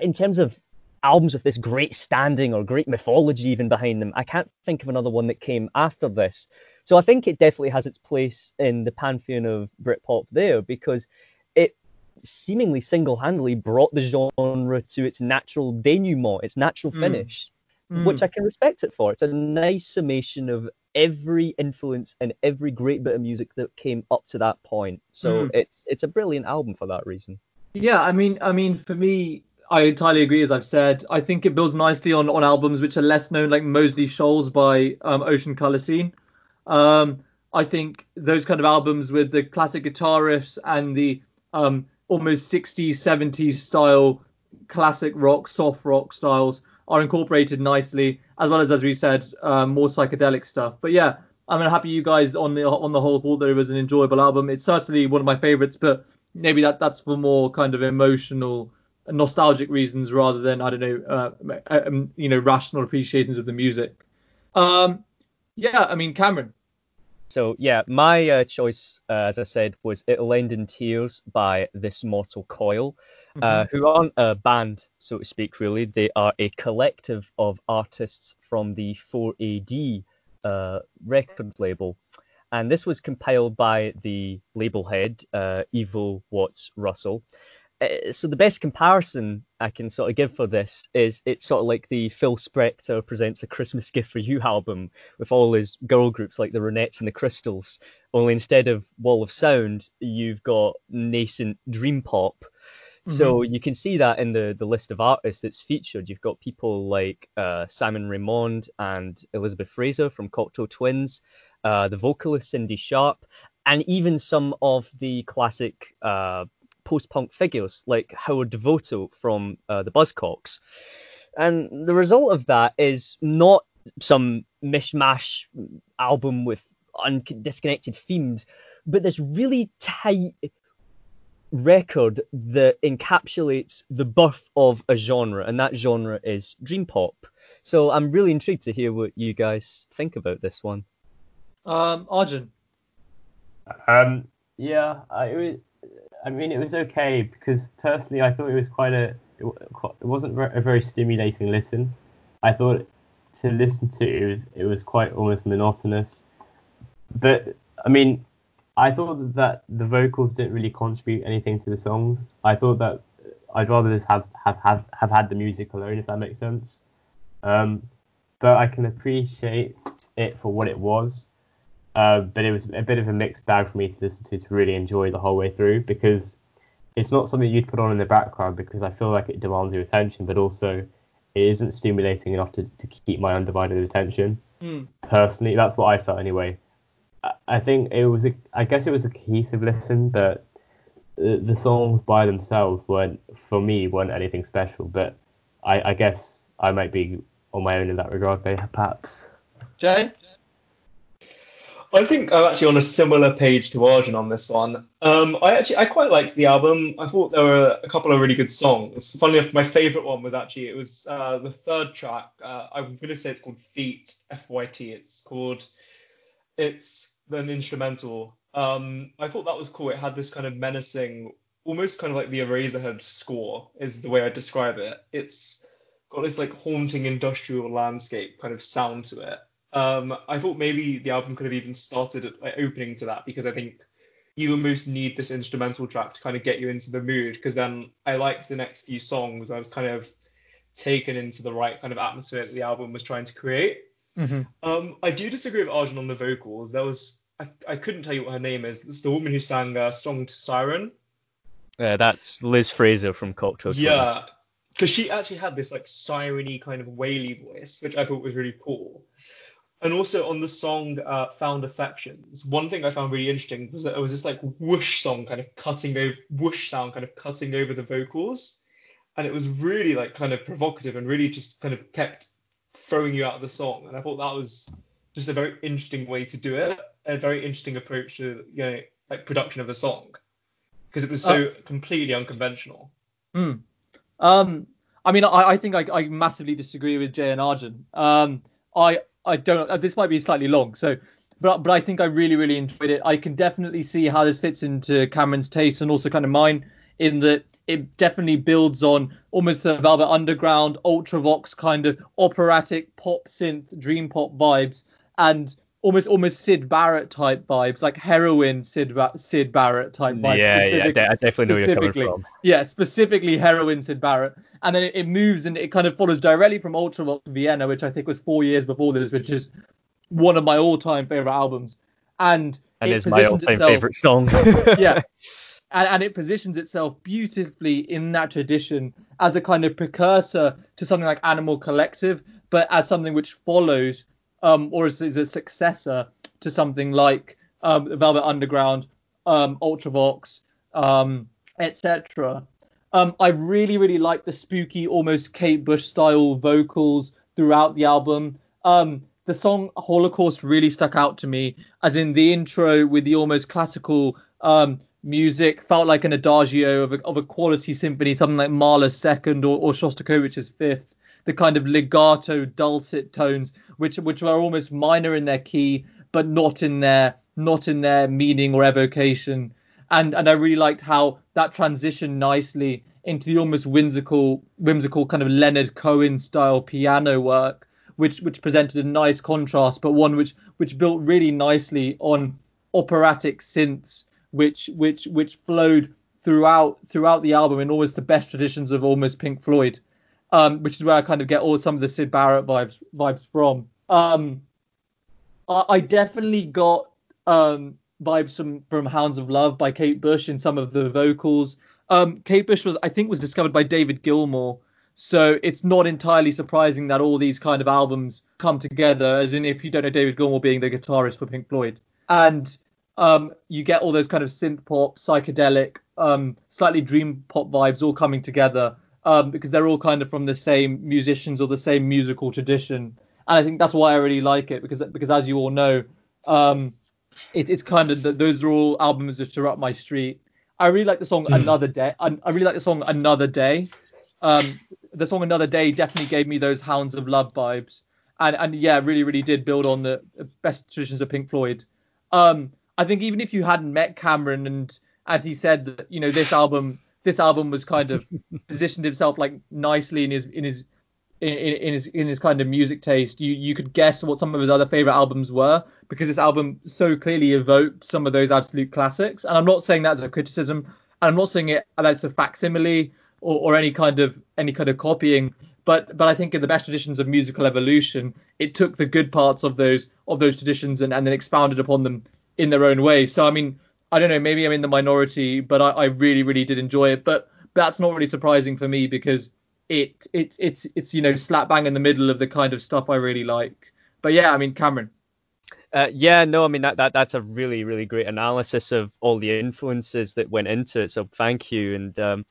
in terms of albums with this great standing or great mythology even behind them. I can't think of another one that came after this. So I think it definitely has its place in the pantheon of Britpop there because it seemingly single-handedly brought the genre to its natural denouement, its natural hmm. finish, mm. which I can respect it for. It's a nice summation of every influence and every great bit of music that came up to that point. So mm. it's it's a brilliant album for that reason. Yeah, I mean, I mean, for me, I entirely agree. As I've said, I think it builds nicely on, on albums which are less known, like Moseley Shoals by um, Ocean Colour Scene. Um, I think those kind of albums with the classic guitar riffs and the um, almost 60s, 70s style classic rock, soft rock styles are incorporated nicely, as well as, as we said, um, more psychedelic stuff. But yeah, I'm happy you guys on the on the whole thought that it was an enjoyable album. It's certainly one of my favorites, but maybe that that's for more kind of emotional nostalgic reasons rather than I don't know, uh, uh, um, you know, rational appreciations of the music. Um, yeah, I mean, Cameron. So yeah, my uh, choice, uh, as I said, was "It'll End in Tears" by This Mortal Coil, uh, mm-hmm. who aren't a band, so to speak. Really, they are a collective of artists from the 4AD uh, record label, and this was compiled by the label head, Ivo Watts Russell. Uh, so the best comparison I can sort of give for this is it's sort of like the Phil Spector presents a Christmas gift for you album with all his girl groups like the Ronettes and the Crystals. Only instead of Wall of Sound, you've got nascent dream pop. Mm-hmm. So you can see that in the, the list of artists that's featured. You've got people like uh, Simon Raymonde and Elizabeth Fraser from Cocteau Twins, uh, the vocalist Cindy Sharp, and even some of the classic uh, post-punk figures like Howard Devoto from uh, the Buzzcocks. And the result of that is not some mishmash album with un- disconnected themes, but this really tight record that encapsulates the birth of a genre, and that genre is dream pop. So I'm really intrigued to hear what you guys think about this one. Um, Arjun. Um, yeah, I, I mean, it was okay because personally, I thought it was quite a. It wasn't a very stimulating listen. I thought to listen to it was, it was quite almost monotonous. But I mean, I thought that the vocals didn't really contribute anything to the songs. I thought that I'd rather just have have have, have had the music alone, if that makes sense. Um, but I can appreciate it for what it was. Uh, but it was a bit of a mixed bag for me to listen to to really enjoy the whole way through because it's not something you'd put on in the background because I feel like it demands your attention, but also it isn't stimulating enough to, to keep my undivided attention. Mm. Personally, that's what I felt anyway. I, I think it was a, I guess it was a cohesive listen, but the, the songs by themselves weren't, for me, weren't anything special. But I, I guess I might be on my own in that regard, perhaps. Jay? I think I'm actually on a similar page to Arjun on this one. Um, I actually I quite liked the album. I thought there were a couple of really good songs. Funnily enough, my favorite one was actually it was uh, the third track. Uh, I'm gonna say it's called Feet F Y T. It's called it's an instrumental. Um, I thought that was cool. It had this kind of menacing, almost kind of like the Eraserhead score is the way I describe it. It's got this like haunting industrial landscape kind of sound to it. Um, I thought maybe the album could have even started at like, opening to that because I think you almost need this instrumental track to kind of get you into the mood. Because then I liked the next few songs. I was kind of taken into the right kind of atmosphere that the album was trying to create. Mm-hmm. Um, I do disagree with Arjun on the vocals. There was I, I couldn't tell you what her name is. It's the woman who sang uh, "Song to Siren." Yeah, that's Liz Fraser from Cocteau. Yeah, because she actually had this like siren-y kind of waily voice, which I thought was really cool. And also on the song uh, "Fond Affections," one thing I found really interesting was that it was this like whoosh song kind of cutting over whoosh sound kind of cutting over the vocals, and it was really like kind of provocative and really just kind of kept throwing you out of the song. And I thought that was just a very interesting way to do it, a very interesting approach to you know like production of a song because it was so uh, completely unconventional. Hmm. Um, I mean, I, I think I, I, massively disagree with Jay and Arjun. Um, I I don't. Uh, this might be slightly long, so but but I think I really really enjoyed it. I can definitely see how this fits into Cameron's taste and also kind of mine in that it definitely builds on almost the Velvet Underground, Ultravox kind of operatic pop synth dream pop vibes and almost almost Syd Barrett type vibes, like heroin Syd Syd Barrett type vibes. Yeah, yeah, I definitely know where you're coming from. Yeah, specifically heroin Syd Barrett and then it, it, moves and it kind of follows directly from Ultravox to Vienna, which I think was four years before this, which is one of my all-time favorite albums. And and it is my all-time itself, favorite song. yeah. And, and it positions itself beautifully in that tradition as a kind of precursor to something like Animal Collective, but as something which follows um, or is, is, a successor to something like um, Velvet Underground, um, Ultravox, um, etc. Um, I really, really like the spooky, almost Kate Bush style vocals throughout the album. Um, the song Holocaust really stuck out to me, as in the intro with the almost classical um, music felt like an adagio of a, of a quality symphony, something like Mahler's second or, or Shostakovich's fifth. The kind of legato, dulcet tones, which which are almost minor in their key, but not in their not in their meaning or evocation. And and I really liked how that transitioned nicely into the almost whimsical whimsical kind of Leonard Cohen style piano work, which which presented a nice contrast, but one which which built really nicely on operatic synths, which which which flowed throughout throughout the album in almost the best traditions of almost Pink Floyd, um, which is where I kind of get all some of the Syd Barrett vibes vibes from. Um, I, I definitely got um, vibes from from Hounds of Love by Kate Bush in some of the vocals. Um, Kate Bush was I think was discovered by David Gilmour, so it's not entirely surprising that all these kind of albums come together. As in, if you don't know David Gilmour being the guitarist for Pink Floyd, and um, you get all those kind of synth pop, psychedelic, um, slightly dream pop vibes all coming together um, because they're all kind of from the same musicians or the same musical tradition. And I think that's why I really like it because because as you all know, um, it, it's kind of the, those are all albums that are up my street. I really like the song mm. Another Day. I, I, really like the song Another Day. Um, the song Another Day definitely gave me those Hounds of Love vibes, and and yeah, really really did build on the best traditions of Pink Floyd. Um, I think even if you hadn't met Cameron and and he said that you know this album this album was kind of positioned himself like nicely in his in his in, in, his in his kind of music taste, you you could guess what some of his other favorite albums were because this album so clearly evoked some of those absolute classics. And I'm not saying that as a criticism, and I'm not saying it that's a facsimile or, or any kind of any kind of copying, But but I think in the best traditions of musical evolution, it took the good parts of those of those traditions and, and then expounded upon them in their own way. So I mean, I don't know, maybe I'm in the minority, but I, I really really did enjoy it. But that's not really surprising for me because it it it's it's you know slap bang in the middle of the kind of stuff I really like. But yeah, I mean Cameron. Uh, yeah, no, I mean that, that that's a really really great analysis of all the influences that went into it. So thank you. And um,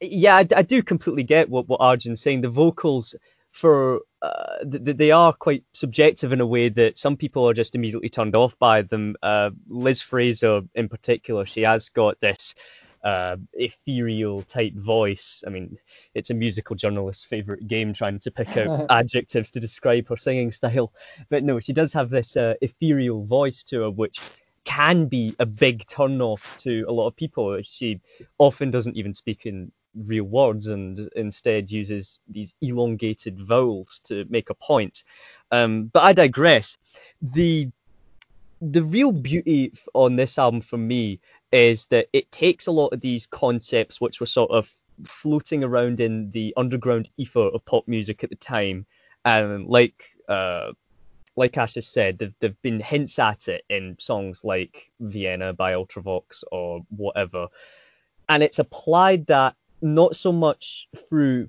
yeah, I, I, do completely get what what Arjun's saying. The vocals for uh, th- they are quite subjective in a way that some people are just immediately turned off by them. Uh, Liz Fraser in particular, she has got this uh, ethereal type voice. I mean, it's a musical journalist's favorite game trying to pick out adjectives to describe her singing style. But no, she does have this uh, ethereal voice to her, which can be a big turn off to a lot of people. She often doesn't even speak in real words and instead uses these elongated vowels to make a point. Um, but I digress. The the real beauty on this album for me is that it takes a lot of these concepts which were sort of floating around in the underground ether of pop music at the time, and like uh, like Ash has said, there have been hints at it in songs like Vienna by Ultravox or whatever, and it's applied that not so much through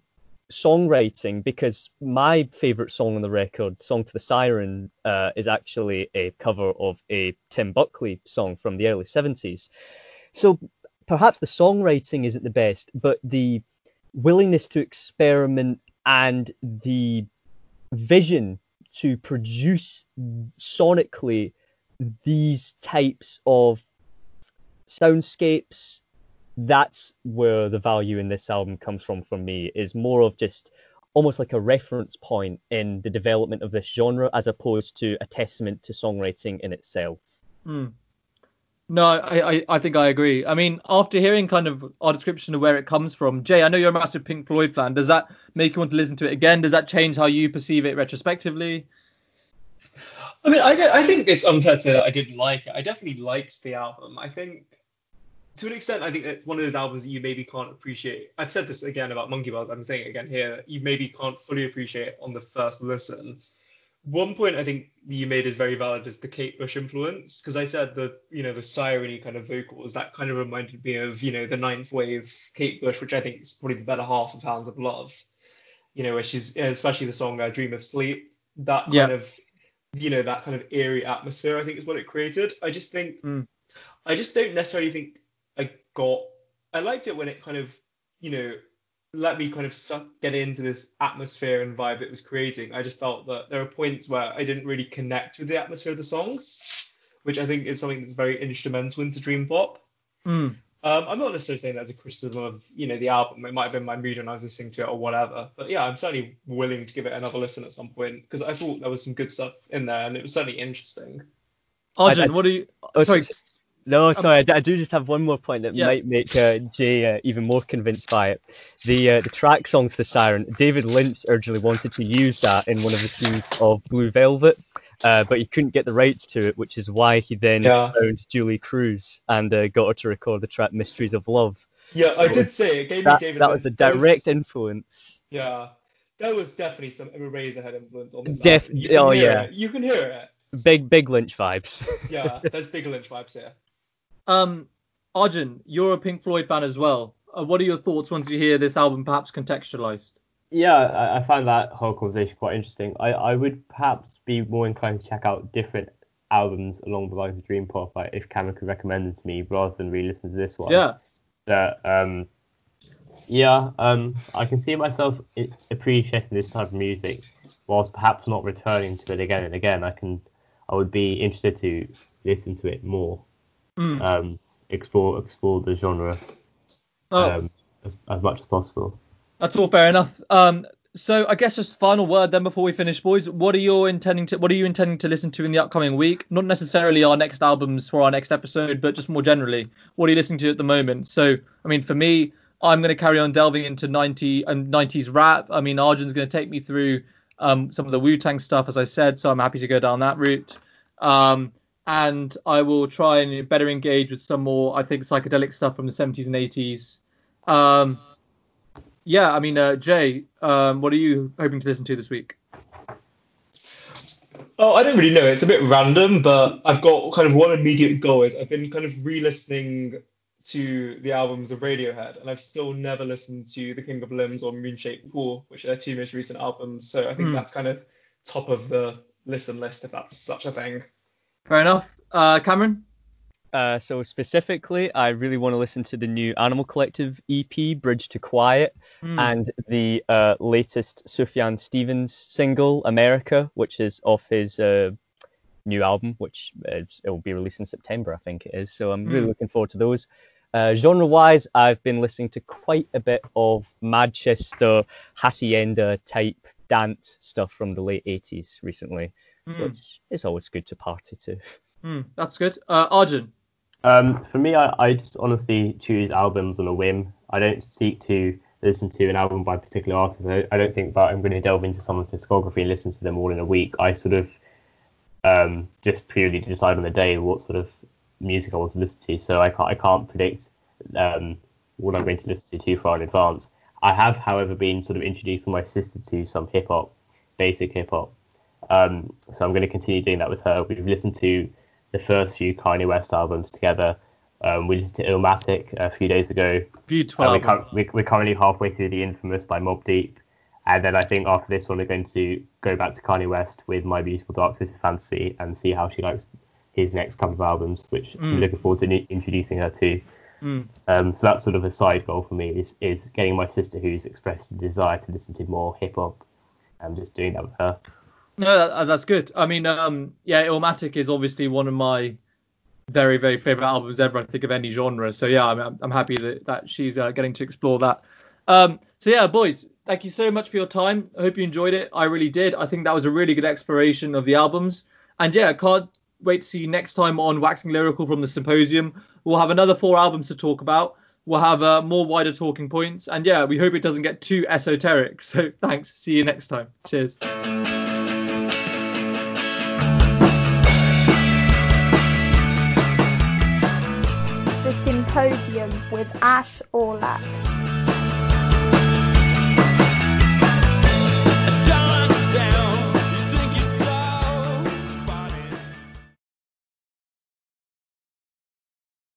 songwriting because my favorite song on the record, "Song to the Siren," uh, is actually a cover of a Tim Buckley song from the early 70s. So perhaps the songwriting isn't the best, but the willingness to experiment and the vision to produce sonically these types of soundscapes that's where the value in this album comes from for me is more of just almost like a reference point in the development of this genre as opposed to a testament to songwriting in itself. Mm. No, I, I, I think I agree. I mean, after hearing kind of our description of where it comes from, Jay, I know you're a massive Pink Floyd fan. Does that make you want to listen to it again? Does that change how you perceive it retrospectively? I mean, I, I think it's unfair to say that I didn't like it. I definitely liked the album. I think to an extent, I think it's one of those albums that you maybe can't appreciate. I've said this again about Monkey Barz. I'm saying it again here. You maybe can't fully appreciate on the first listen. One point I think you made is very valid is the Kate Bush influence because I said the you know the sireny kind of vocals that kind of reminded me of you know the ninth wave Kate Bush, which I think is probably the better half of Hounds of Love. You know, where she's especially the song "I Dream of Sleep." That kind yeah. of you know that kind of eerie atmosphere I think is what it created. I just think mm. I just don't necessarily think got I liked it when it kind of you know let me kind of suck, get into this atmosphere and vibe it was creating. I just felt that there are points where I didn't really connect with the atmosphere of the songs, which I think is something that's very instrumental into dream pop. Mm. Um, I'm not necessarily saying that as a criticism of you know the album. It might have been my mood when I was listening to it or whatever. But yeah, I'm certainly willing to give it another listen at some point because I thought there was some good stuff in there and it was certainly interesting. Arjun, what do you? Oh, sorry, no, um, sorry, I, I, do just have one more point that yeah. might make uh, Jay uh, even more convinced by it. The uh, the track songs to the Siren, David Lynch originally wanted to use that in one of the scenes of Blue Velvet, uh, but he couldn't get the rights to it, which is why he then yeah. found Julee Cruise and uh, got her to record the track Mysteries of Love. Yeah, so I did say it gave that, me David. That Lynch. was a direct was, influence. Yeah, there was definitely some Eraserhead influence on this. Def- oh yeah, it. you can hear it. Big big Lynch vibes. yeah, there's big Lynch vibes here. Um, Arjun, you're a Pink Floyd fan as well. Uh, what are your thoughts once you hear this album perhaps contextualized? Yeah, I, I find that whole conversation quite interesting. I, I would perhaps be more inclined to check out different albums along the lines of Dream Pop, like if Cameron could recommend them to me rather than re-listen to this one. Yeah. That um, yeah, um, I can see myself appreciating this type of music, whilst perhaps not returning to it again and again. I can, I would be interested to listen to it more mm. um, explore explore the genre oh. um, as, as much as possible. That's all fair enough. Um, so I guess just final word then before we finish, boys. What are you intending to What are you intending to listen to in the upcoming week? Not necessarily our next albums for our next episode, but just more generally, what are you listening to at the moment? So I mean, for me, I'm going to carry on delving into 90 and 90s rap. I mean, Arjun's going to take me through um, some of the Wu Tang stuff, as I said, so I'm happy to go down that route. Um, and I will try and better engage with some more, I think, psychedelic stuff from the 70s and 80s. Um, yeah, I mean, uh, Jay, um, what are you hoping to listen to this week? Oh, I don't really know. It's a bit random, but I've got kind of one immediate goal is I've been kind of re-listening to the albums of Radiohead, and I've still never listened to The King of Limbs or Moonshaped Pool, which are their two most recent albums. So I think Hmm. that's kind of top of the listen list, if that's such a thing. Fair enough. Uh, Cameron? Uh, so specifically, I really want to listen to the new Animal Collective EP, Bridge to Quiet, Hmm. and the uh, latest Sufjan Stevens single, America, which is off his uh, new album, which it will be released in September, I think it is. So I'm really Mm. looking forward to those. Uh, genre-wise, I've been listening to quite a bit of Manchester hacienda type dance stuff from the late 80s recently, Hmm. which is always good to party to. Hmm. That's good. Uh, Arjun? Um, for me, I, I just honestly choose albums on a whim. I don't seek to listen to an album by a particular artist. I, I don't think that I'm going to delve into someone's discography and listen to them all in a week. I sort of um, just purely decide on the day what sort of music I want to listen to. So I can't I can't predict um, what I'm going to listen to too far in advance. I have, however, been sort of introducing my sister to some hip hop, basic hip hop. Um, so I'm going to continue doing that with her. We've listened to the first few Kanye West albums together. Um, we listened to Illmatic a few days ago. Beautiful Uh, we album. cur- we, we're currently halfway through the Infamous by Mobb Deep, and then I think after this one we're going to go back to Kanye West with My Beautiful Dark Twisted Fantasy and see how she likes his next couple of albums, which Mm. I'm looking forward to introducing her to. Hmm. Um, so that's sort of a side goal for me is is getting my sister who's expressed a desire to listen to more hip hop, and just doing that with her. No, that, that's good. I mean, um, yeah, Illmatic is obviously one of my very, very favorite albums ever. I think of any genre. So yeah, I'm, I'm happy that, that she's uh, getting to explore that. Um, so yeah, boys, thank you so much for your time. I hope you enjoyed it. I really did. I think that was a really good exploration of the albums. And yeah, can't wait to see you next time on Waxing Lyrical from the Symposium. We'll have another four albums to talk about. We'll have uh, more wider talking points. And yeah, we hope it doesn't get too esoteric. So thanks. See you next time. Cheers. Symposium with Ash Aulak.